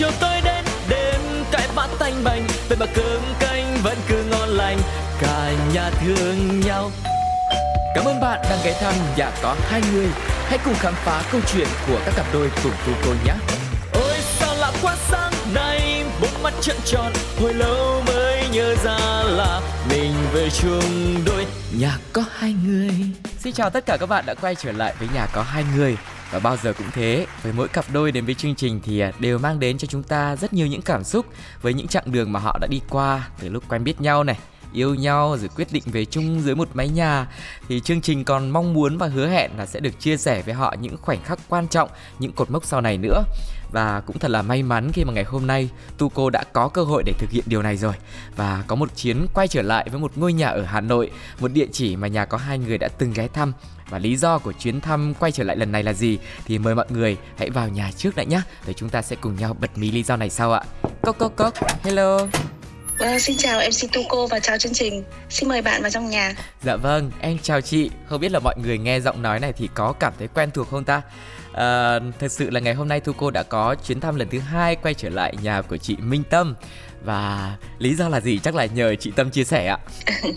chiều tối đến đêm cãi vã tanh bành vậy mà cơm canh vẫn cứ ngon lành cả nhà thương nhau Cảm ơn bạn đang ghé thăm nhà có hai người. Hãy cùng khám phá câu chuyện của các cặp đôi cùng tu cô nhé. Ôi sao lạ quá sáng nay, bốn mắt trợn tròn, hồi lâu mới nhớ ra là mình về chung đôi nhà có hai người. Xin chào tất cả các bạn đã quay trở lại với nhà có hai người và bao giờ cũng thế, với mỗi cặp đôi đến với chương trình thì à, đều mang đến cho chúng ta rất nhiều những cảm xúc với những chặng đường mà họ đã đi qua từ lúc quen biết nhau này, yêu nhau rồi quyết định về chung dưới một mái nhà. Thì chương trình còn mong muốn và hứa hẹn là sẽ được chia sẻ với họ những khoảnh khắc quan trọng, những cột mốc sau này nữa. Và cũng thật là may mắn khi mà ngày hôm nay Tuco đã có cơ hội để thực hiện điều này rồi. Và có một chuyến quay trở lại với một ngôi nhà ở Hà Nội, một địa chỉ mà nhà có hai người đã từng ghé thăm và lý do của chuyến thăm quay trở lại lần này là gì thì mời mọi người hãy vào nhà trước đã nhé rồi chúng ta sẽ cùng nhau bật mí lý do này sau ạ cốc cốc cốc hello Vâng, xin chào MC Tuco và chào chương trình. Xin mời bạn vào trong nhà. Dạ vâng, em chào chị. Không biết là mọi người nghe giọng nói này thì có cảm thấy quen thuộc không ta? À, thật sự là ngày hôm nay Tuco đã có chuyến thăm lần thứ hai quay trở lại nhà của chị Minh Tâm và lý do là gì chắc là nhờ chị Tâm chia sẻ ạ.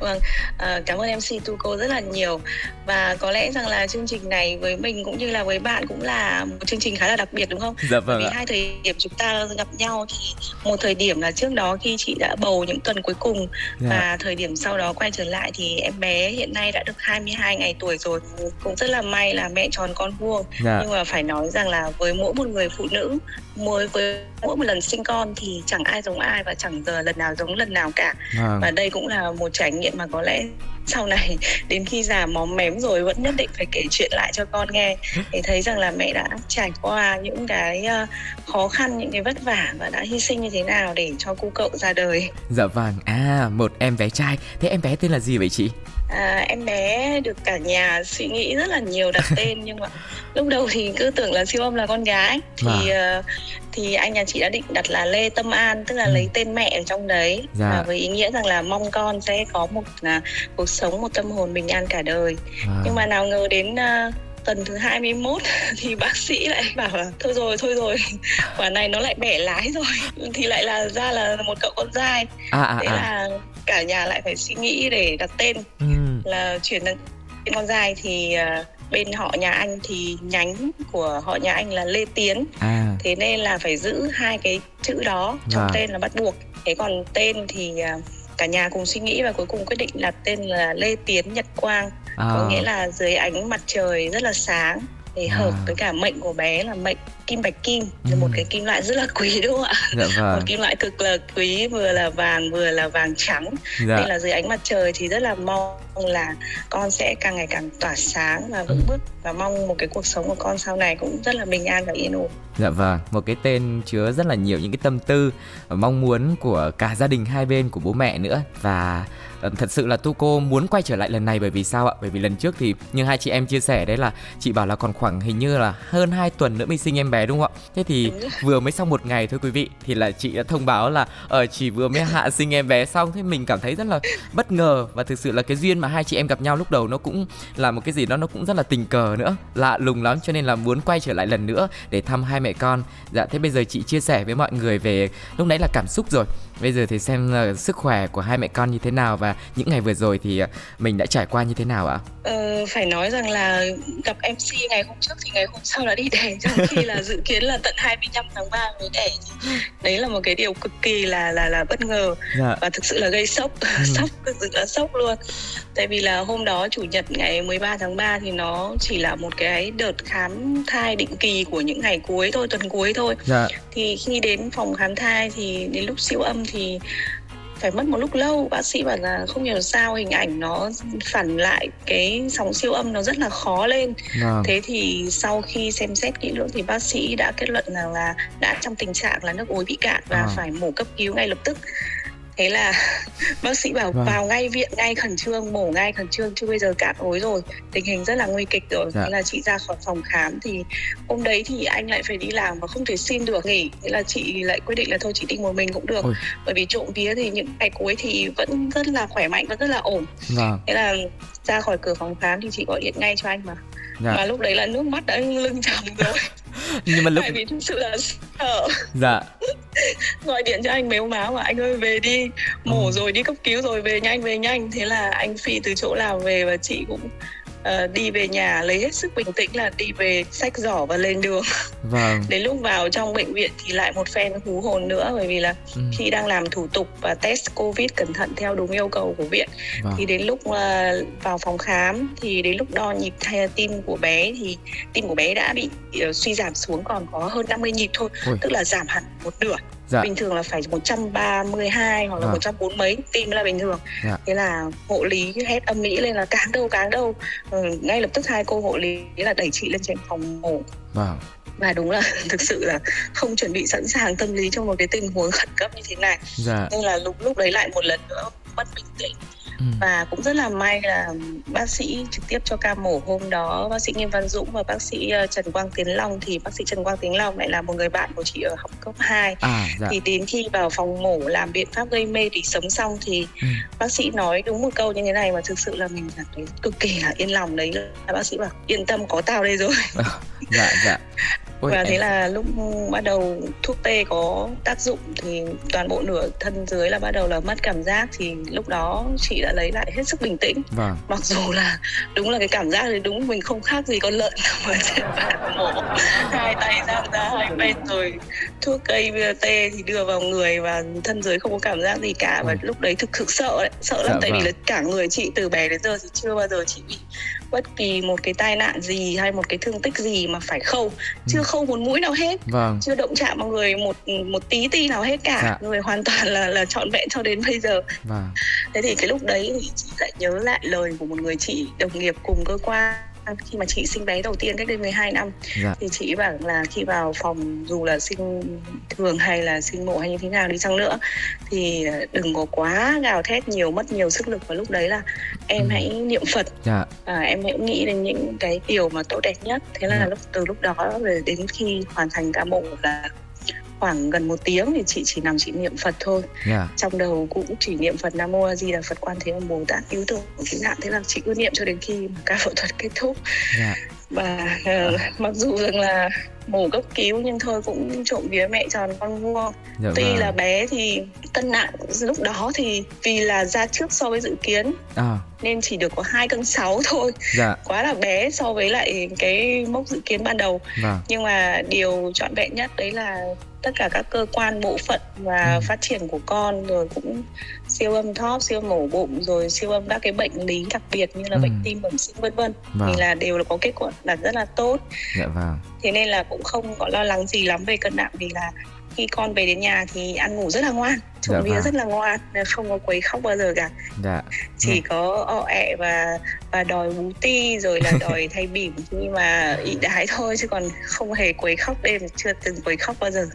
vâng, à, cảm ơn MC Tuco rất là nhiều và có lẽ rằng là chương trình này với mình cũng như là với bạn cũng là một chương trình khá là đặc biệt đúng không? Dạ vâng. Vì ạ. hai thời điểm chúng ta gặp nhau thì một thời điểm là trước đó khi chị đã bầu những tuần cuối cùng Dạ. và thời điểm sau đó quay trở lại thì em bé hiện nay đã được 22 ngày tuổi rồi cũng rất là may là mẹ tròn con vuông Dạ. nhưng mà phải nói rằng là với mỗi một người phụ nữ mỗi với mỗi một lần sinh con thì chẳng ai giống ai và chẳng giờ lần nào giống lần nào cả Vâng. và đây cũng là một trải nghiệm mà có lẽ sau này đến khi già móm mém rồi vẫn nhất định phải kể chuyện lại cho con nghe để thấy rằng là mẹ đã trải qua những cái ờ, khó khăn những cái vất vả và đã hy sinh như thế nào để cho cô cậu ra đời Dạ vâng. À, một em bé trai. Thế em bé tên là gì vậy chị? à, em bé được cả nhà suy nghĩ rất là nhiều đặt tên nhưng mà lúc đầu thì cứ tưởng là siêu âm là con gái thì Vâng. ờ, thì anh nhà chị đã định đặt là Lê Tâm An tức là Ừ. lấy tên mẹ ở trong đấy Dạ. và với ý nghĩa rằng là mong con sẽ có một à, cuộc sống một tâm hồn bình an cả đời Vâng. nhưng mà nào ngờ đến à, tuần thứ 21 thì bác sĩ lại bảo là thôi rồi thôi rồi quả này nó lại bẻ lái rồi thì lại là ra là một cậu con trai à à thế à. là cả nhà lại phải suy nghĩ để đặt tên Ừm. là chuyển sang con trai thì à, bên họ nhà anh thì nhánh của họ nhà anh là Lê Tiến À. thế nên là phải giữ hai cái chữ đó trong Vâng. tên là bắt buộc thế còn tên thì à, cả nhà cùng suy nghĩ và cuối cùng quyết định đặt tên là Lê Tiến Nhật Quang có À. nghĩa là dưới ánh mặt trời rất là sáng để hợp À. với cả mệnh của bé là mệnh kim bạch kim là Ừm. một cái kim loại rất là quý đúng không ạ Dạ một vâng. kim loại cực là quý vừa là vàng vừa là vàng trắng Dạ. nên là dưới ánh mặt trời thì rất là mong là con sẽ càng ngày càng tỏa sáng và vững Ừ. bước và mong một cái cuộc sống của con sau này cũng rất là bình an và yên ổn Dạ vâng, một cái tên chứa rất là nhiều những cái tâm tư và mong muốn của cả gia đình hai bên của bố mẹ nữa và ờ, thật sự là Tuco muốn quay trở lại lần này bởi vì sao ạ? Bởi vì lần trước thì như hai chị em chia sẻ đấy là chị bảo là còn khoảng hình như là hơn 2 tuần nữa mới sinh em bé đúng không ạ? Thế thì vừa mới xong một ngày thôi quý vị thì là chị đã thông báo là ở chỉ vừa mới hạ sinh em bé xong. Thế mình cảm thấy rất là bất ngờ và thực sự là cái duyên mà hai chị em gặp nhau lúc đầu nó cũng là một cái gì đó nó cũng rất là tình cờ nữa lạ lùng lắm. Cho nên là muốn quay trở lại lần nữa để thăm hai mẹ con. Dạ thế bây giờ chị chia sẻ với mọi người về lúc nãy là cảm xúc rồi. Bây giờ thì xem là sức khỏe của hai mẹ con như thế nào và những ngày vừa rồi thì ờ, mình đã trải qua như thế nào ạ? Ờ, phải nói rằng là gặp MC ngày hôm trước thì ngày hôm sau đã đi đẻ trong khi là dự kiến là tận 25 tháng 3 mới đẻ đấy là một cái điều cực kỳ là là là bất ngờ. Dạ. Và thực sự là gây sốc. Sốc thực sự là sốc luôn. Tại vì là hôm đó chủ nhật ngày 13 tháng 3 thì nó chỉ là một cái đợt khám thai định kỳ của những ngày cuối thôi tuần cuối thôi. Dạ. Thì khi đến phòng khám thai thì đến lúc siêu âm thì phải mất một lúc lâu. Bác sĩ bảo là không hiểu sao hình ảnh nó phản lại cái sóng siêu âm nó rất là khó lên. Vâng. Thế thì sau khi xem xét kỹ lưỡng thì bác sĩ đã kết luận rằng là đã trong tình trạng là nước ối bị cạn và À. phải mổ cấp cứu ngay lập tức thế là bác sĩ bảo Vâng. vào ngay viện ngay khẩn trương mổ ngay khẩn trương chứ bây giờ cạn ối rồi. Tình hình rất là nguy kịch rồi. Dạ. thế là chị ra khỏi phòng khám thì hôm đấy thì anh lại phải đi làm và không thể xin được nghỉ. Thế là chị lại quyết định là thôi chị đi một mình cũng được. Ôi. bởi vì trộm vía thì những ngày cuối thì vẫn rất là khỏe mạnh vẫn rất là ổn. Vâng. Thế là ra khỏi cửa phòng khám thì chị gọi điện ngay cho anh mà. Dạ. mà lúc đấy là nước mắt đã lưng tròng rồi. Nhưng mà lúc tại vì thực sự là sợ. Dạ gọi điện cho anh mếu máu mà anh ơi về đi mổ ừ. rồi đi cấp cứu rồi về nhanh về nhanh thế là anh phi từ chỗ làm về và chị cũng uh, đi về nhà lấy hết sức bình tĩnh là đi về sách giỏ và lên đường vâng. đến lúc vào trong bệnh viện thì lại một phen hú hồn nữa bởi vì là ừ. khi đang làm thủ tục và test covid cẩn thận theo đúng yêu cầu của viện vâng. thì đến lúc uh, vào phòng khám thì đến lúc đo nhịp thay tim của bé thì tim của bé đã bị uh, suy giảm xuống còn có hơn 50 nhịp thôi Ôi. tức là giảm hẳn một nửa dạ. bình thường là phải 132 hoặc là à. 140 mấy tim là bình thường dạ. thế là hộ lý hét âm mỹ lên là cáng đâu cáng đâu ừ, ngay lập tức hai cô hộ lý là đẩy chị lên trên phòng mổ wow và đúng là thực sự là không chuẩn bị sẵn sàng tâm lý trong một cái tình huống khẩn cấp như thế này dạ. nên là lúc lúc đấy lại một lần nữa mất bình tĩnh Ừ. và cũng rất là may là bác sĩ trực tiếp cho ca mổ hôm đó. Bác sĩ Nghiêm Văn Dũng và bác sĩ ờ, Trần Quang Tiến Long. Thì bác sĩ Trần Quang Tiến Long lại là một người bạn của chị ở học cấp 2 à, dạ. thì đến khi vào phòng mổ làm biện pháp gây mê thì sống xong thì ừ. bác sĩ nói đúng một câu như thế này mà thực sự là mình cảm thấy cực kỳ là yên lòng đấy. Là bác sĩ bảo yên tâm có tao đây rồi. Dạ dạ. Ôi, và em... thế là lúc bắt đầu thuốc tê có tác dụng thì toàn bộ nửa thân dưới là bắt đầu là mất cảm giác. Thì lúc đó chị đã lấy lại hết sức bình tĩnh vâng. mặc dù là đúng là cái cảm giác thì đúng mình không khác gì con lợn mà trên bàn mổ hai tay giang ra hai bên rồi thuốc cây tê thì đưa vào người và thân dưới không có cảm giác gì cả và ừ. lúc đấy thực thực sợ đấy sợ lắm dạ, tại vâng. vì là cả người chị từ bé đến giờ thì chưa bao giờ chị bị bất kỳ một cái tai nạn gì hay một cái thương tích gì mà phải khâu chưa ừ. khâu một mũi nào hết vâng. chưa động chạm vào người một một tí ti nào hết cả dạ. người hoàn toàn là là trọn vẹn cho đến bây giờ vâng. thế thì cái lúc đấy thì chị lại nhớ lại lời của một người chị đồng nghiệp cùng cơ quan khi mà chị sinh bé đầu tiên cách đây 12 năm dạ. thì chị bảo là khi vào phòng dù là sinh thường hay là sinh mổ hay như thế nào đi chăng nữa thì đừng có quá gào thét nhiều mất nhiều sức lực và lúc đấy là em ừ. hãy niệm Phật dạ. à, em hãy nghĩ đến những cái điều mà tốt đẹp nhất thế là dạ. lúc từ lúc đó về đến khi hoàn thành ca mổ là khoảng gần một tiếng thì chị chỉ nằm chị niệm Phật thôi yeah. Dạ. trong đầu cũng chỉ niệm Phật Nam Mô A Di Đà Phật Quan Thế Âm Bồ Tát cứu tử cứu nạn thế là chị cứ niệm cho đến khi ca phẫu thuật kết thúc yeah. Dạ. và uh, mặc dù rằng là mổ cấp cứu nhưng thôi cũng trộm vía mẹ tròn con vuông dạ tuy vâng. là bé thì cân nặng lúc đó thì vì là ra trước so với dự kiến à. nên chỉ được có hai cân sáu thôi dạ. quá là bé so với lại cái mốc dự kiến ban đầu vâng. nhưng mà điều trọn vẹn nhất đấy là tất cả các cơ quan bộ phận và ừ. phát triển của con rồi cũng siêu âm thóp siêu mổ bụng rồi siêu âm các cái bệnh lý đặc biệt như là ừ. bệnh tim bẩm sinh vân vân vâng. thì là đều là có kết quả là rất là tốt dạ vâng thế nên là cũng không có lo lắng gì lắm về cân nặng vì là khi con về đến nhà thì ăn ngủ rất là ngoan trộm dạ vía vâng. rất là ngoan không có quấy khóc bao giờ cả dạ. chỉ ừ. có ọ ẹ và và đòi bú ti rồi là đòi thay bỉm nhưng mà ị đái thôi chứ còn không hề quấy khóc đêm chưa từng quấy khóc bao giờ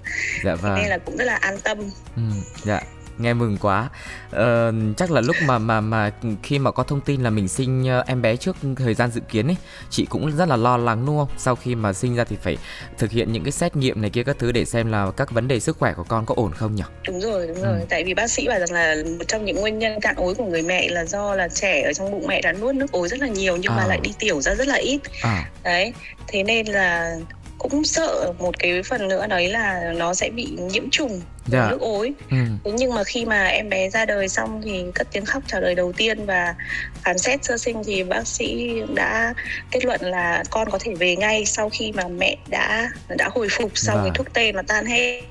dạ vâng. nên là cũng rất là an tâm ừ, dạ nghe mừng quá ờ, chắc là lúc mà mà mà khi mà có thông tin là mình sinh ờ, em bé trước thời gian dự kiến ấy chị cũng rất là lo lắng đúng không sau khi mà sinh ra thì phải thực hiện những cái xét nghiệm này kia các thứ để xem là các vấn đề sức khỏe của con có ổn không nhỉ đúng rồi đúng rồi ừ. tại vì bác sĩ bảo rằng là một trong những nguyên nhân cạn ối của người mẹ là do là trẻ ở trong bụng mẹ đã nuốt nước ối rất là nhiều nhưng à. mà lại đi tiểu ra rất là ít à. đấy thế nên là cũng sợ một cái phần nữa đấy là nó sẽ bị nhiễm trùng dạ. nước ối ừ. thế nhưng mà khi mà em bé ra đời xong thì cất tiếng khóc chào đời đầu tiên và phán xét sơ sinh thì bác sĩ đã kết luận là con có thể về ngay sau khi mà mẹ đã đã hồi phục sau dạ. cái thuốc tê mà tan hết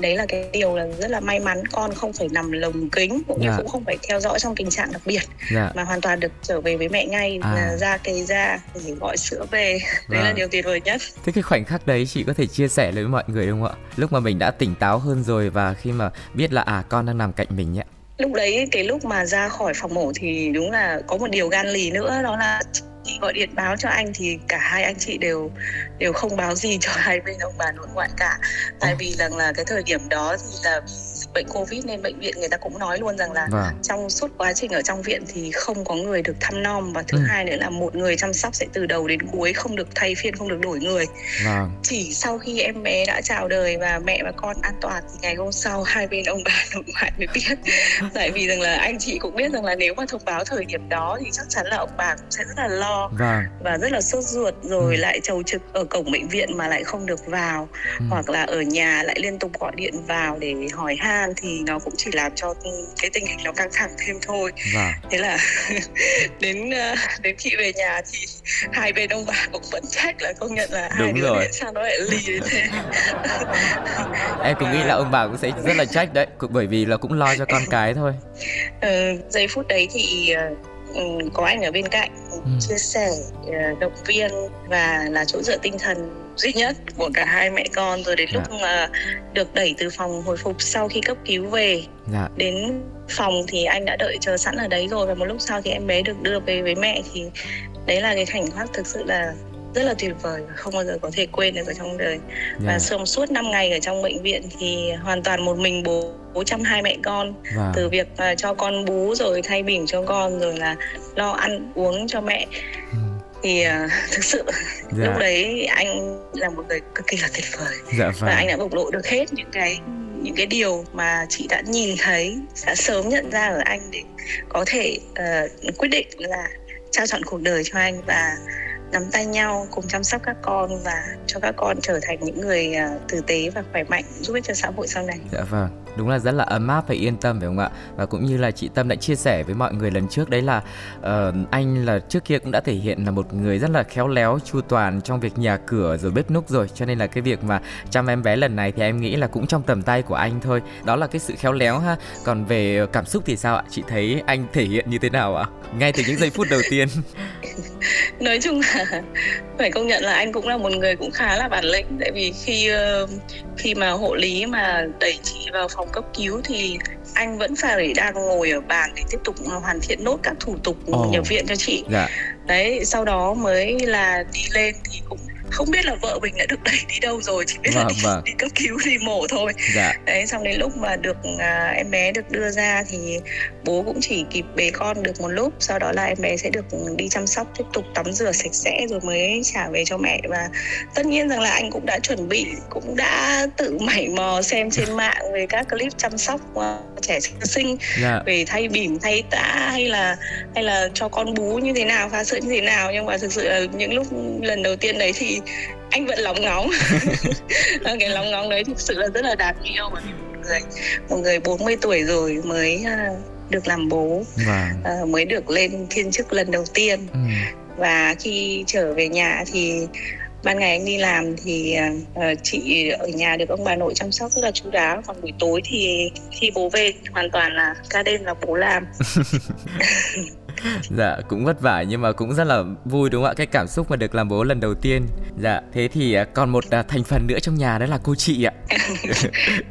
đấy là cái điều là rất là may mắn con không phải nằm lồng kính cũng. Dạ. cũng không phải theo dõi trong tình trạng đặc biệt. Dạ. mà hoàn toàn được trở về với mẹ ngay à. ra cây ra để gọi sữa về đấy là vâng. điều tuyệt vời nhất thế cái khoảnh khắc đấy chị có thể chia sẻ với mọi người không ạ lúc mà mình đã tỉnh táo hơn rồi và khi mà biết là à con đang nằm cạnh mình nhé lúc đấy cái lúc mà ra khỏi phòng mổ thì đúng là có một điều gan lì nữa đó là chị gọi điện báo cho anh thì cả hai anh chị đều đều không báo gì cho hai bên ông bà nội ngoại cả tại vì rằng là cái thời điểm đó thì là bệnh covid nên bệnh viện người ta cũng nói luôn rằng là vâng. trong suốt quá trình ở trong viện thì không có người được thăm nom và thứ ừ. hai nữa là một người chăm sóc sẽ từ đầu đến cuối không được thay phiên không được đổi người vâng. chỉ sau khi em bé đã chào đời và mẹ và con an toàn thì ngày hôm sau hai bên ông bà nội ngoại mới biết tại vì rằng là anh chị cũng biết rằng là nếu mà thông báo thời điểm đó thì chắc chắn là ông bà cũng sẽ rất là lo vâng. và rất là sốt ruột rồi ừ. lại chầu trực ở cổng bệnh viện mà lại không được vào ừ. hoặc là ở nhà lại liên tục gọi điện vào để hỏi han thì nó cũng chỉ làm cho cái tình hình nó căng thẳng thêm thôi vâng. thế là đến ờ, đến khi về nhà thì hai bên ông bà cũng vẫn trách là công nhận là Đúng hai đứa rồi. này sao nó lại lì thế em cũng nghĩ là ông bà cũng sẽ rất là trách đấy bởi vì là cũng lo cho con cái thôi ừ, giây phút đấy thì ừ, có anh ở bên cạnh ừ. chia sẻ ờ, động viên và là chỗ dựa tinh thần duy nhất của cả hai mẹ con rồi đến dạ. lúc mà được đẩy từ phòng hồi phục sau khi cấp cứu về dạ. đến phòng thì anh đã đợi chờ sẵn ở đấy rồi và một lúc sau thì em bé được đưa về với mẹ thì đấy là cái khoảnh khắc thực sự là rất là tuyệt vời không bao giờ có thể quên được ở trong đời yeah. và trong suốt 5 ngày ở trong bệnh viện thì hoàn toàn một mình bố bố chăm hai mẹ con wow. Vâng. từ việc uh, cho con bú rồi thay bỉm cho con rồi là lo ăn uống cho mẹ ừ. thì uh, thực sự yeah. lúc đấy anh là một người cực kỳ là tuyệt vời dạ, và vâng. anh đã bộc lộ được hết những cái những cái điều mà chị đã nhìn thấy đã sớm nhận ra ở anh để có thể uh, quyết định là trao chọn cuộc đời cho anh và nắm tay nhau cùng chăm sóc các con và cho các con trở thành những người uh, tử tế và khỏe mạnh giúp ích cho xã hội sau này. Dạ vâng, đúng là rất là ấm áp và yên tâm phải không ạ? Và cũng như là chị Tâm đã chia sẻ với mọi người lần trước đấy là uh, anh là trước kia cũng đã thể hiện là một người rất là khéo léo, chu toàn trong việc nhà cửa rồi bếp núc rồi, cho nên là cái việc mà chăm em bé lần này thì em nghĩ là cũng trong tầm tay của anh thôi. Đó là cái sự khéo léo ha. Còn về cảm xúc thì sao ạ? Chị thấy anh thể hiện như thế nào ạ? Ngay từ những giây phút đầu tiên. nói chung là phải công nhận là anh cũng là một người cũng khá là bản lĩnh tại vì khi ờ, khi mà hộ lý mà đẩy chị vào phòng cấp cứu thì anh vẫn phải đang ngồi ở bàn để tiếp tục hoàn thiện nốt các thủ tục oh. nhập viện cho chị dạ. đấy sau đó mới là đi lên thì cũng không biết là vợ mình đã được đẩy đi đâu rồi chỉ biết vâng, là đi, vâng. đi cấp cứu đi mổ thôi dạ. đấy xong đến lúc mà được à, em bé được đưa ra thì bố cũng chỉ kịp bế con được một lúc sau đó là em bé sẽ được đi chăm sóc tiếp tục tắm rửa sạch sẽ rồi mới trả về cho mẹ. Và tất nhiên rằng là anh cũng đã chuẩn bị cũng đã tự mảy mò xem trên mạng về các clip chăm sóc uh, trẻ sơ sinh dạ. về thay bỉm thay tã hay là hay là cho con bú như thế nào pha sữa như thế nào. Nhưng mà thực sự là những lúc lần đầu tiên đấy thì anh vẫn lóng ngóng. Cái lóng ngóng đấy thực sự là rất là đáng yêu bởi vì một người một người 40 tuổi rồi mới uh, được làm bố vâng. uh, mới được lên thiên chức lần đầu tiên ừ. và khi trở về nhà thì ban ngày anh đi làm thì uh, chị ở nhà được ông bà nội chăm sóc rất là chú đáo còn buổi tối thì khi bố về hoàn toàn là ca đêm là bố làm dạ cũng vất vả nhưng mà cũng rất là vui đúng không ạ? Cái cảm xúc mà được làm bố lần đầu tiên. Dạ thế thì à, còn một à, thành phần nữa trong nhà đó là cô chị ạ.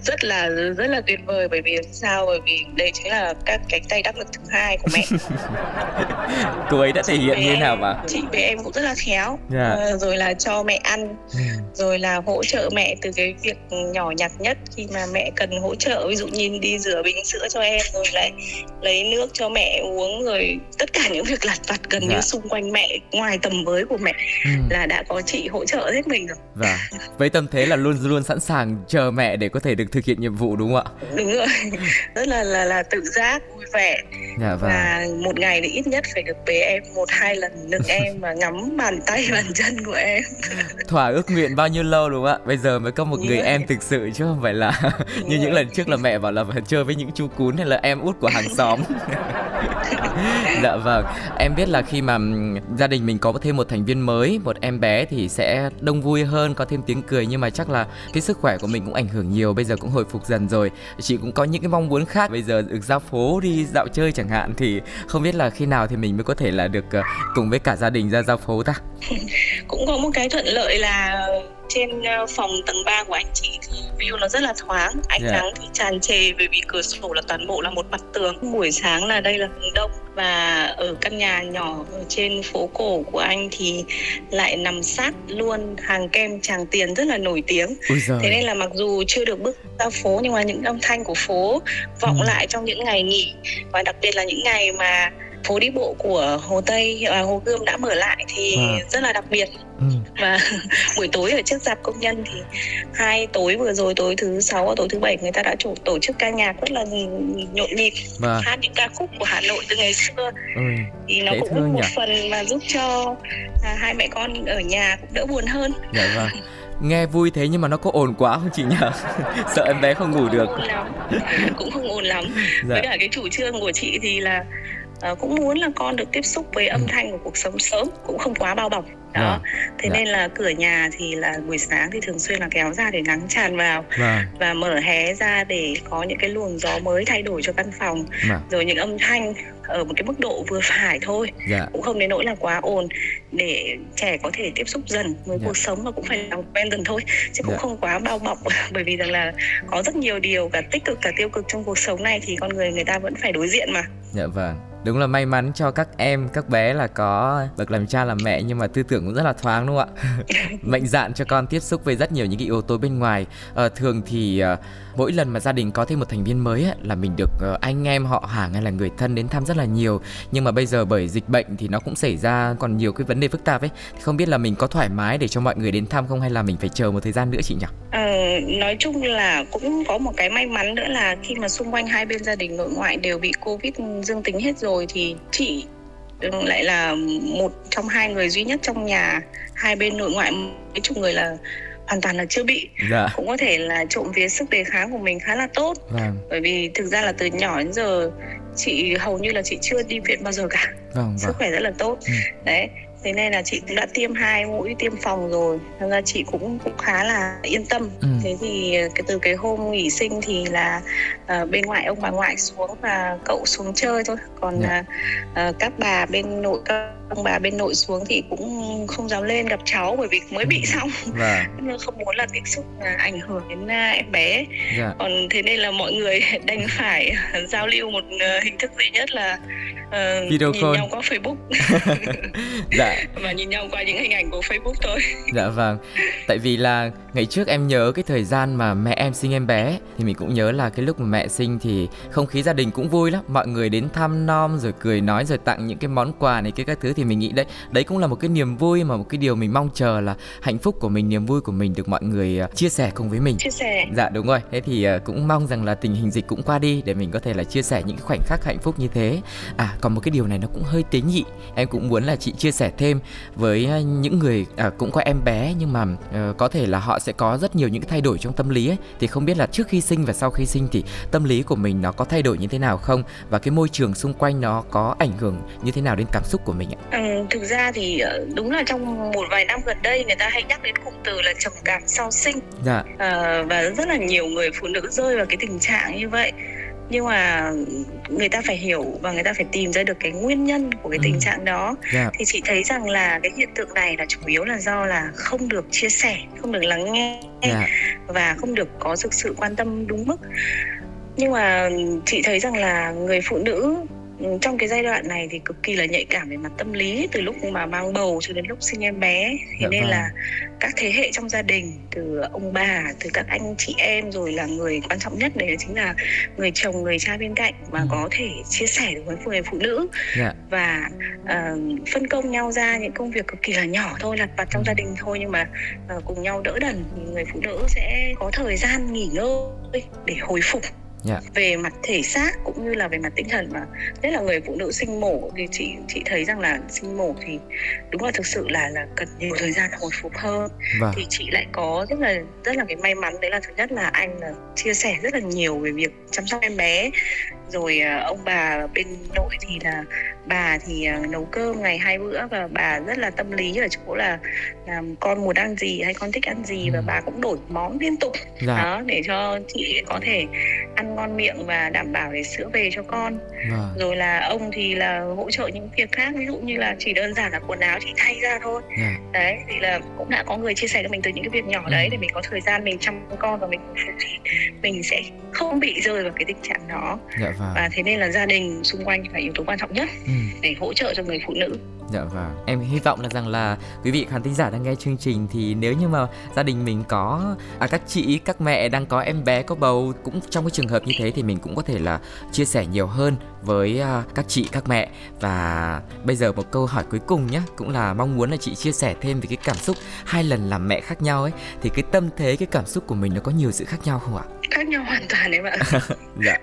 Rất là rất là tuyệt vời bởi vì sao? Bởi vì đây chính là các cánh tay đắc lực thứ hai của mẹ. Cô ấy đã thể hiện như thế nào mà? chị với em cũng rất là khéo. Dạ. uh, rồi là cho mẹ ăn ừ. rồi là hỗ trợ mẹ từ cái việc nhỏ nhặt nhất. Khi mà mẹ cần hỗ trợ ví dụ như đi rửa bình sữa cho em rồi lại lấy nước cho mẹ uống rồi tất cả những việc lặt vặt gần dạ. như xung quanh mẹ ngoài tầm với của mẹ ừ. là đã có chị hỗ trợ hết mình rồi. Và dạ. với tâm thế là luôn luôn sẵn sàng chờ mẹ để có thể được thực hiện nhiệm vụ đúng không ạ? Đúng rồi. Rất là là là tự giác vui vẻ. Dạ, vâng. và một ngày thì ít nhất phải được bế em một hai lần nựng em và ngắm bàn tay bàn chân của em. Thỏa ước nguyện bao nhiêu lâu đúng không ạ? Bây giờ mới có một người em thực sự chứ không phải là như những lần trước là mẹ bảo là phải chơi với những chú cún hay là em út của hàng xóm. Dạ Dạ, vâng. Em biết là khi mà gia đình mình có thêm một thành viên mới, một em bé thì sẽ đông vui hơn, có thêm tiếng cười. Nhưng mà chắc là cái sức khỏe của mình cũng ảnh hưởng nhiều, bây giờ cũng hồi phục dần rồi. Chị cũng có những cái mong muốn khác. Bây giờ được ra phố đi dạo chơi chẳng hạn thì không biết là khi nào thì mình mới có thể là được ờ, cùng với cả gia đình ra ra phố ta? Cũng có một cái thuận lợi là trên ờ, phòng tầng 3 của anh chị view nó rất là thoáng ánh yeah. Dạ. nắng thì tràn trề bởi vì cửa sổ là toàn bộ là một mặt tường buổi sáng là đây là hướng đông và ở căn nhà nhỏ ở trên phố cổ của anh thì lại nằm sát luôn hàng kem Tràng Tiền rất là nổi tiếng thế nên là mặc dù chưa được bước ra phố nhưng mà những âm thanh của phố vọng ừ. lại trong những ngày nghỉ và đặc biệt là những ngày mà phố đi bộ của Hồ Tây à, Hồ Gươm đã mở lại thì à. rất là đặc biệt ừ. và buổi tối ở trước dạp công nhân thì hai tối vừa rồi tối thứ sáu và tối thứ bảy người ta đã chủ tổ chức ca nhạc rất là nhộn nhịp và... hát những ca khúc của Hà Nội từ ngày xưa ừ. thì nó cũng một nhỉ? phần mà giúp cho à, hai mẹ con ở nhà cũng đỡ buồn hơn. Dạ vâng nghe vui thế nhưng mà nó có ồn quá không chị nhỉ sợ em bé không ngủ được cũng không ồn lắm dạ. với cả cái chủ trương của chị thì là uh, cũng muốn là con được tiếp xúc với âm ừ. thanh của cuộc sống sớm cũng không quá bao bọc đó dạ. thế dạ. nên là cửa nhà thì là buổi sáng thì thường xuyên là kéo ra để nắng tràn vào dạ. và mở hé ra để có những cái luồng gió mới thay đổi cho căn phòng dạ. rồi những âm thanh ở một cái mức độ vừa phải thôi dạ. cũng không đến nỗi là quá ồn để trẻ có thể tiếp xúc dần với dạ. cuộc sống và cũng phải làm quen dần thôi chứ cũng dạ. không quá bao bọc bởi vì rằng là có rất nhiều điều cả tích cực cả tiêu cực trong cuộc sống này thì con người người ta vẫn phải đối diện mà dạ vâng đúng là may mắn cho các em các bé là có bậc làm cha làm mẹ nhưng mà tư tưởng cũng rất là thoáng đúng không ạ? Mạnh dạn cho con tiếp xúc với rất nhiều những cái yếu tố bên ngoài. À, thường thì à, mỗi lần mà gia đình có thêm một thành viên mới á, là mình được à, anh em họ hàng hay là người thân đến thăm rất là nhiều. Nhưng mà bây giờ bởi dịch bệnh thì nó cũng xảy ra còn nhiều cái vấn đề phức tạp ấy. Thì không biết là mình có thoải mái để cho mọi người đến thăm không hay là mình phải chờ một thời gian nữa chị nhỉ? Ờ, nói chung là cũng có một cái may mắn nữa là khi mà xung quanh hai bên gia đình nội ngoại đều bị covid dương tính hết rồi thì chị lại là một trong hai người duy nhất trong nhà hai bên nội ngoại mấy chục người là hoàn toàn là chưa bị dạ. cũng có thể là trộm vía sức đề kháng của mình khá là tốt vâng. bởi vì thực ra là từ nhỏ đến giờ chị hầu như là chị chưa đi viện bao giờ cả vâng, vâng. sức khỏe rất là tốt ừ. đấy thế nên là chị cũng đã tiêm hai mũi tiêm phòng rồi nên là chị cũng cũng khá là yên tâm ừ. thế thì cái từ cái hôm nghỉ sinh thì là uh, bên ngoại ông bà ngoại xuống và cậu xuống chơi thôi còn yeah. uh, các bà bên nội các ông bà bên nội xuống thì cũng không dám lên gặp cháu bởi vì mới bị ừ. xong vâng. nên không muốn là tiếp xúc là ảnh hưởng đến uh, em bé yeah. Dạ. còn thế nên là mọi người đành phải giao lưu một uh, hình thức duy nhất là uh, video nhìn call. nhau qua Facebook dạ và nhìn nhau qua những hình ảnh của Facebook thôi. Dạ vâng. Tại vì là ngày trước em nhớ cái thời gian mà mẹ em sinh em bé thì mình cũng nhớ là cái lúc mà mẹ sinh thì không khí gia đình cũng vui lắm. Mọi người đến thăm nom rồi cười nói rồi tặng những cái món quà này cái các thứ thì mình nghĩ đấy đấy cũng là một cái niềm vui mà một cái điều mình mong chờ là hạnh phúc của mình niềm vui của mình được mọi người uh, chia sẻ cùng với mình. Chia sẻ. Dạ đúng rồi. Thế thì uh, cũng mong rằng là tình hình dịch cũng qua đi để mình có thể là chia sẻ những khoảnh khắc hạnh phúc như thế. À còn một cái điều này nó cũng hơi tế nhị. Em cũng muốn là chị chia sẻ thêm với uh, những người à, cũng có em bé nhưng mà uh, có thể là họ sẽ có rất nhiều những thay đổi trong tâm lý ấy thì không biết là trước khi sinh và sau khi sinh thì tâm lý của mình nó có thay đổi như thế nào không và cái môi trường xung quanh nó có ảnh hưởng như thế nào đến cảm xúc của mình ạ? Ừ, thực ra thì ờ, đúng là trong một vài năm gần đây người ta hay nhắc đến cụm từ là trầm cảm sau sinh. Dạ. À, và rất là nhiều người phụ nữ rơi vào cái tình trạng như vậy nhưng mà người ta phải hiểu và người ta phải tìm ra được cái nguyên nhân của cái tình ừ. trạng đó yeah. Dạ. thì chị thấy rằng là cái hiện tượng này là chủ yếu là do là không được chia sẻ không được lắng nghe yeah. Dạ. và không được có thực sự quan tâm đúng mức nhưng mà chị thấy rằng là người phụ nữ trong cái giai đoạn này thì cực kỳ là nhạy cảm về mặt tâm lý từ lúc mà mang bầu cho đến lúc sinh em bé thế dạ nên vâng. là các thế hệ trong gia đình từ ông bà từ các anh chị em rồi là người quan trọng nhất đấy chính là người chồng người cha bên cạnh mà ừ. có thể chia sẻ được với người phụ nữ. Dạ. và uh, phân công nhau ra những công việc cực kỳ là nhỏ thôi lặt vặt trong gia đình thôi nhưng mà uh, cùng nhau đỡ đần thì người phụ nữ sẽ có thời gian nghỉ ngơi để hồi phục yeah. Dạ. về mặt thể xác cũng như là về mặt tinh thần mà nhất là người phụ nữ sinh mổ thì chị chị thấy rằng là sinh mổ thì đúng là thực sự là là cần nhiều thời gian hồi phục hơn vâng. thì chị lại có rất là rất là cái may mắn đấy là thứ nhất là anh là chia sẻ rất là nhiều về việc chăm sóc em bé rồi à, ông bà bên nội thì là bà thì à, nấu cơm ngày hai bữa và bà rất là tâm lý ở chỗ là, là con muốn ăn gì hay con thích ăn gì ừ. và bà cũng đổi món liên tục dạ. đó để cho chị có thể ăn ngon miệng và đảm bảo để sữa về cho con à. rồi là ông thì là hỗ trợ những việc khác ví dụ như là chỉ đơn giản là quần áo chị thay ra thôi à. đấy thì là cũng đã có người chia sẻ cho mình từ những cái việc nhỏ ừ. đấy để mình có thời gian mình chăm con và mình mình sẽ không bị rơi vào cái tình trạng đó dạ, vâng. và thế nên là gia đình xung quanh là yếu tố quan trọng nhất ừ. để hỗ trợ cho người phụ nữ Dạ vâng, em hy vọng là rằng là quý vị khán thính giả đang nghe chương trình thì nếu như mà gia đình mình có à, các chị, các mẹ đang có em bé có bầu cũng trong cái trường hợp như thế thì mình cũng có thể là chia sẻ nhiều hơn với uh, các chị các mẹ và bây giờ một câu hỏi cuối cùng nhé cũng là mong muốn là chị chia sẻ thêm về cái cảm xúc hai lần làm mẹ khác nhau ấy thì cái tâm thế cái cảm xúc của mình nó có nhiều sự khác nhau không ạ khác nhau hoàn toàn đấy bạn dạ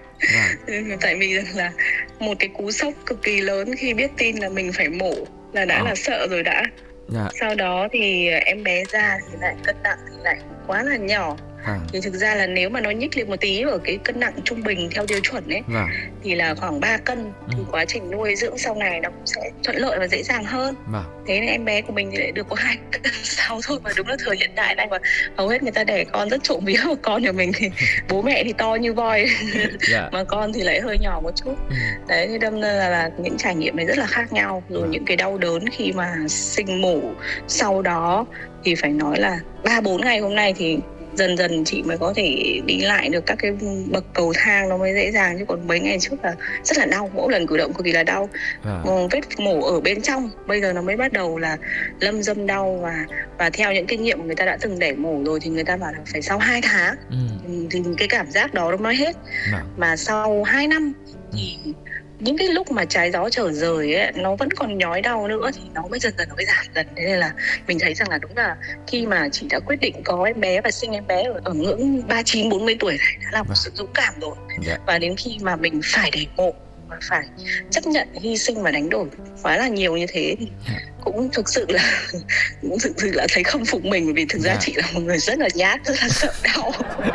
vâng. tại vì là một cái cú sốc cực kỳ lớn khi biết tin là mình phải mổ là đã à. là sợ rồi đã dạ. sau đó thì em bé ra thì lại cân nặng thì lại quá là nhỏ à. thì thực ra là nếu mà nó nhích lên một tí ở cái cân nặng trung bình theo tiêu chuẩn ấy à. thì là khoảng 3 cân ừ. thì quá trình nuôi dưỡng sau này nó cũng sẽ thuận lợi và dễ dàng hơn à. thế nên em bé của mình thì lại được có hai cân sáu thôi mà đúng là thời hiện đại này mà hầu hết người ta đẻ con rất trộm vía của con của mình thì bố mẹ thì to như voi yeah. Dạ. mà con thì lại hơi nhỏ một chút ừ. đấy thế đâm ra là, là những trải nghiệm này rất là khác nhau rồi những cái đau đớn khi mà sinh mổ sau đó thì phải nói là ba bốn ngày hôm nay thì dần dần chị mới có thể đi lại được các cái bậc cầu thang nó mới dễ dàng chứ còn mấy ngày trước là rất là đau mỗi lần cử động cực kỳ là đau à. vết mổ ở bên trong bây giờ nó mới bắt đầu là lâm dâm đau và và theo những kinh nghiệm của người ta đã từng đẻ mổ rồi thì người ta bảo là phải sau 2 tháng ừ. thì cái cảm giác đó nó nói hết à. mà sau 2 năm thì những cái lúc mà trái gió trở rời ấy nó vẫn còn nhói đau nữa thì nó mới dần dần nó mới giảm dần thế nên là mình thấy rằng là đúng là khi mà chị đã quyết định có em bé và sinh em bé ở, ở ngưỡng ba chín bốn mươi tuổi này đã là một vâng. sự dũng cảm rồi yeah. Dạ. và đến khi mà mình phải để mộ và phải chấp nhận hy sinh và đánh đổi quá là nhiều như thế thì dạ. cũng thực sự là cũng thực sự là thấy khâm phục mình vì thực ra dạ. chị là một người rất là nhát rất là sợ đau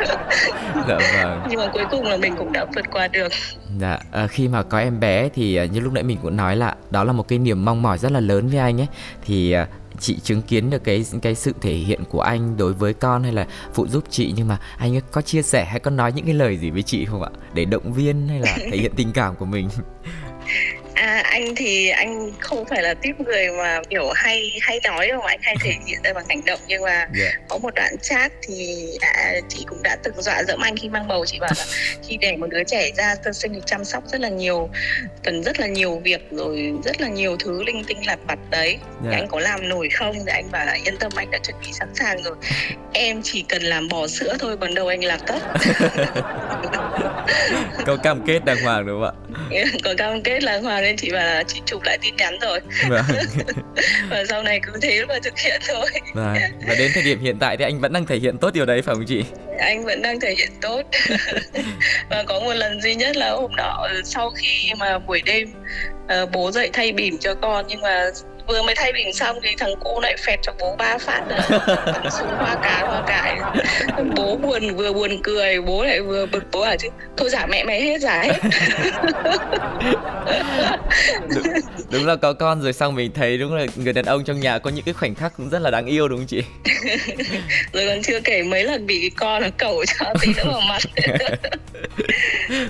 dạ, vâng. nhưng mà cuối cùng là mình cũng đã vượt qua được Dạ, à, khi mà có em bé thì à, như lúc nãy mình cũng nói là đó là một cái niềm mong mỏi rất là lớn với anh ấy thì à, chị chứng kiến được cái cái sự thể hiện của anh đối với con hay là phụ giúp chị, nhưng mà anh ấy có chia sẻ hay có nói những cái lời gì với chị không ạ? Để động viên hay là thể hiện tình cảm của mình? À, anh thì anh không phải là tiếp người mà kiểu hay hay nói đâu mà anh hay thể hiện ra bằng hành động nhưng mà yeah. Dạ. có một đoạn chat thì à, chị cũng đã từng dọa dẫm anh khi mang bầu chị bảo là khi đẻ một đứa trẻ ra sơ sinh được chăm sóc rất là nhiều cần rất là nhiều việc rồi rất là nhiều thứ linh tinh lặt vặt đấy yeah. dạ. anh có làm nổi không thì anh bảo là yên tâm anh đã chuẩn bị sẵn sàng rồi em chỉ cần làm bò sữa thôi còn đâu anh làm tất có cam kết đàng hoàng đúng không ạ có cam kết đàng hoàng nên chị bảo là chị chụp lại tin nhắn rồi vâng. và sau này cứ thế mà thực hiện thôi vâng. và đến thời điểm hiện tại thì anh vẫn đang thể hiện tốt điều đấy phải không chị anh vẫn đang thể hiện tốt và có một lần duy nhất là hôm đó sau khi mà buổi đêm uh, bố dậy thay bỉm cho con nhưng mà vừa mới thay bình xong thì thằng cô lại phẹt cho bố ba phát xuống hoa cá hoa cải. Bố buồn vừa buồn cười bố lại vừa bực bố à chứ thôi giả mẹ mày hết giả hết. Đúng, đúng là có con rồi xong mình thấy đúng là người đàn ông trong nhà có những cái khoảnh khắc cũng rất là đáng yêu đúng không chị? Rồi còn chưa kể mấy lần bị cái con nó cẩu cho tí nữa vào mặt.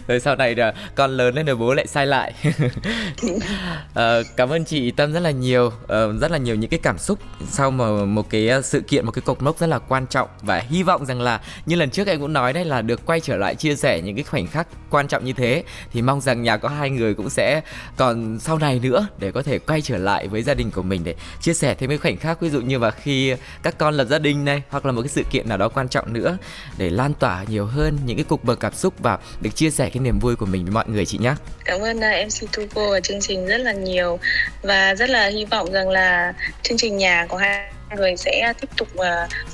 Rồi sau này là con lớn lên rồi bố lại sai lại. À, cảm ơn chị tâm rất là nhiều uh, rất là nhiều những cái cảm xúc sau mà một cái ờ, sự kiện một cái cột mốc rất là quan trọng. Và hy vọng rằng là như lần trước em cũng nói đây là được quay trở lại chia sẻ những cái khoảnh khắc quan trọng như thế. Thì mong rằng nhà có hai người cũng sẽ còn sau này nữa để có thể quay trở lại với gia đình của mình để chia sẻ thêm cái khoảnh khắc. Ví dụ như là khi các con lập gia đình này hoặc là một cái sự kiện nào đó quan trọng nữa để lan tỏa nhiều hơn những cái cục bậc cảm xúc và được chia sẻ cái niềm vui của mình với mọi người chị nhé. Cảm ơn ờ, MC Tuko và chương trình rất là nhiều. Và rất là hy vọng vọng rằng là chương trình nhà của hai người sẽ tiếp tục uh,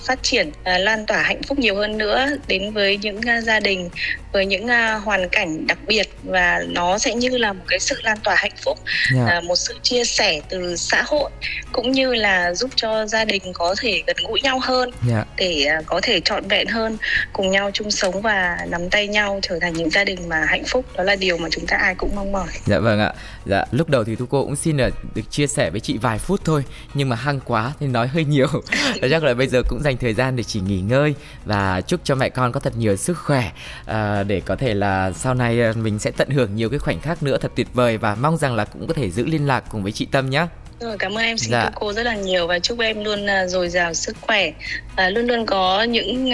phát triển uh, lan tỏa hạnh phúc nhiều hơn nữa đến với những uh, gia đình với những hoàn cảnh đặc biệt và nó sẽ như là một cái sự lan tỏa hạnh phúc yeah. Dạ. một sự chia sẻ từ xã hội cũng như là giúp cho gia đình có thể gần gũi nhau hơn yeah. Dạ. để có thể trọn vẹn hơn cùng nhau chung sống và nắm tay nhau trở thành những gia đình mà hạnh phúc đó là điều mà chúng ta ai cũng mong mỏi dạ vâng ạ dạ lúc đầu thì thu cô cũng xin được, chia sẻ với chị vài phút thôi nhưng mà hăng quá thì nói hơi nhiều chắc là bây giờ cũng dành thời gian để chỉ nghỉ ngơi và chúc cho mẹ con có thật nhiều sức khỏe à, để có thể là sau này à, mình sẽ tận hưởng nhiều cái khoảnh khắc nữa thật tuyệt vời và mong rằng là cũng có thể giữ liên lạc cùng với chị Tâm nhé. Rồi, cảm ơn em xin dạ. cô rất là nhiều và chúc em luôn uh, dồi dào sức khỏe. Và luôn luôn có những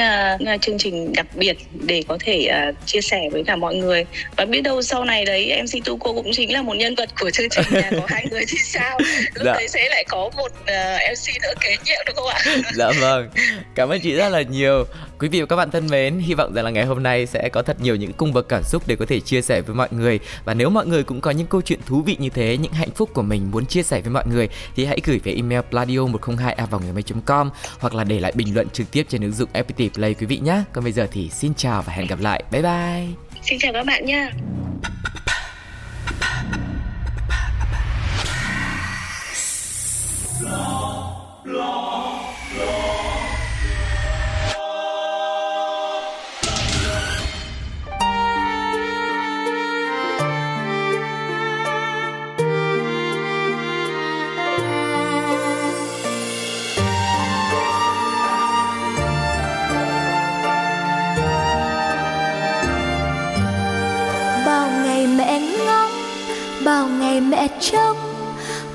uh, chương trình đặc biệt để có thể uh, chia sẻ với cả mọi người. Và biết đâu sau này đấy MC Tu cô cũng chính là một nhân vật của chương trình nhà có hai người thì sao? Lúc dạ. đấy sẽ lại có một uh, MC nữa kế nhiệm được không ạ? Dạ vâng. Cảm ơn chị rất là nhiều quý vị và các bạn thân mến, hy vọng rằng là ngày hôm nay sẽ có thật nhiều những cung bậc cảm xúc để có thể chia sẻ với mọi người. Và nếu mọi người cũng có những câu chuyện thú vị như thế, những hạnh phúc của mình muốn chia sẻ với mọi người thì hãy gửi về email pladio 102 a com hoặc là để lại bình luận trực tiếp trên ứng dụng FPT Play quý vị nhé. Còn bây giờ thì xin chào và hẹn gặp lại. Bye bye. Xin chào các bạn nha. Bao ngày mẹ trông,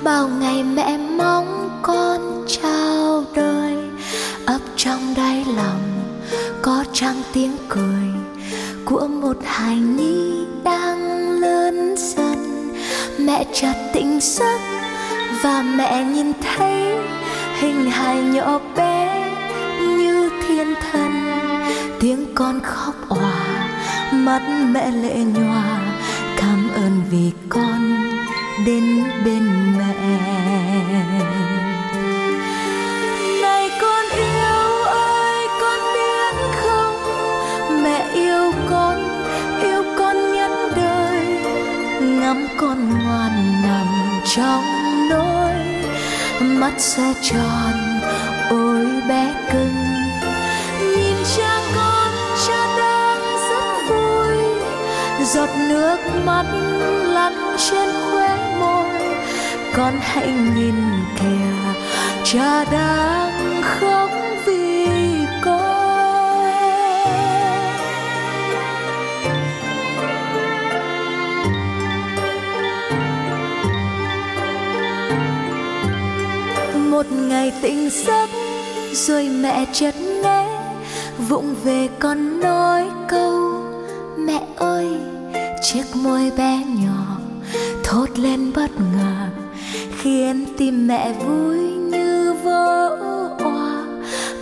bao ngày mẹ mong con chào đời. Ấp trong đáy lòng có trăng tiếng cười của một hài nhi đang lớn dần. Mẹ chợt tỉnh giấc và mẹ nhìn thấy hình hài nhỏ bé như thiên thần. Tiếng con khóc òa, mắt mẹ lệ nhòa vì con đến bên mẹ. Này con yêu ơi, con biết không? Mẹ yêu con yêu con nhất đời. Ngắm con ngoan nằm trong nỗi mắt sẽ tròn ôi bé cưng. Nước mắt lăn trên khóe môi. Con hãy nhìn kìa, cha đang khóc vì con. Một ngày tỉnh giấc, rồi mẹ chợt nghe vụng về con nói môi bé nhỏ, thốt lên bất ngờ, khiến tim mẹ vui như vỡ òa.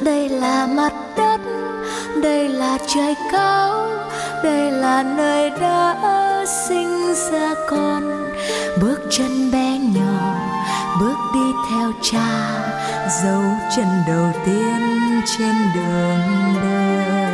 Đây là mặt đất, đây là trời cao, đây là nơi đã sinh ra con. Bước chân bé nhỏ, bước đi theo cha, dấu chân đầu tiên trên đường đời.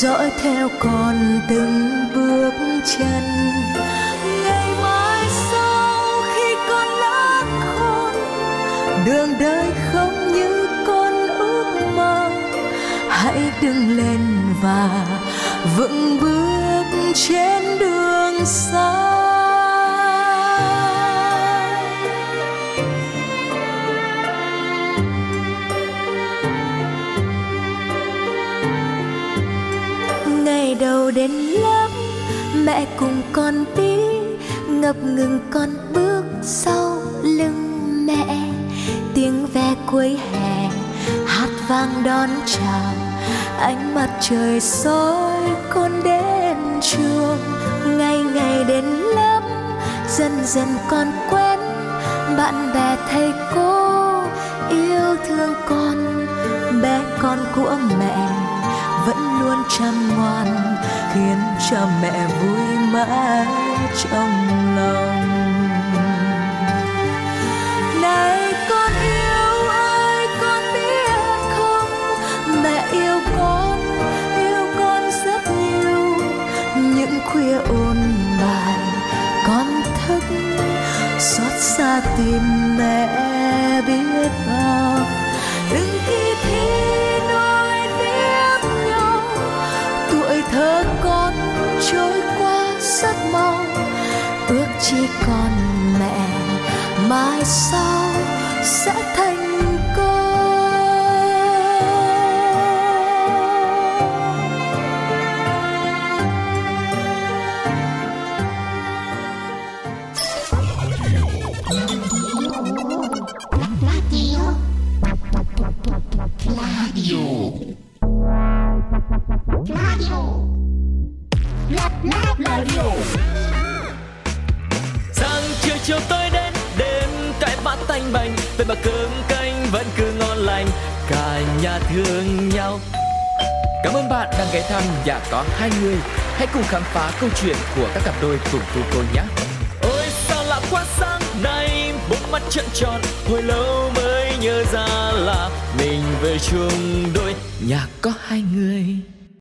Dõi theo con từng bước chân. Ngày mai sau khi con lớn khôn đường đời không như con ước mơ. Hãy đứng lên và vững bước trên đường xa. Mẹ cùng con đi ngập ngừng con bước sau lưng mẹ. Tiếng ve cuối hè, hát vang đón chào, ánh mặt trời soi con đến trường. Ngày ngày đến lớp, dần dần con quen, bạn bè, thầy cô yêu thương con. Bé con của mẹ vẫn luôn chăm ngoan, khiến cho mẹ vui mãi trong lòng. Này con yêu ơi con biết không? Mẹ yêu con yêu con rất nhiều. Những khuya ôn bài con thức, xót xa tìm mẹ biết. Mong ước chỉ còn mẹ mai sau sẽ thành khám phá câu chuyện của các cặp đôi cùng tu cô nhé. Ôi sao lạ quá sáng nay Bốn mắt trợn tròn Hồi lâu mới nhớ ra là Mình về chung đôi. Nhà có hai người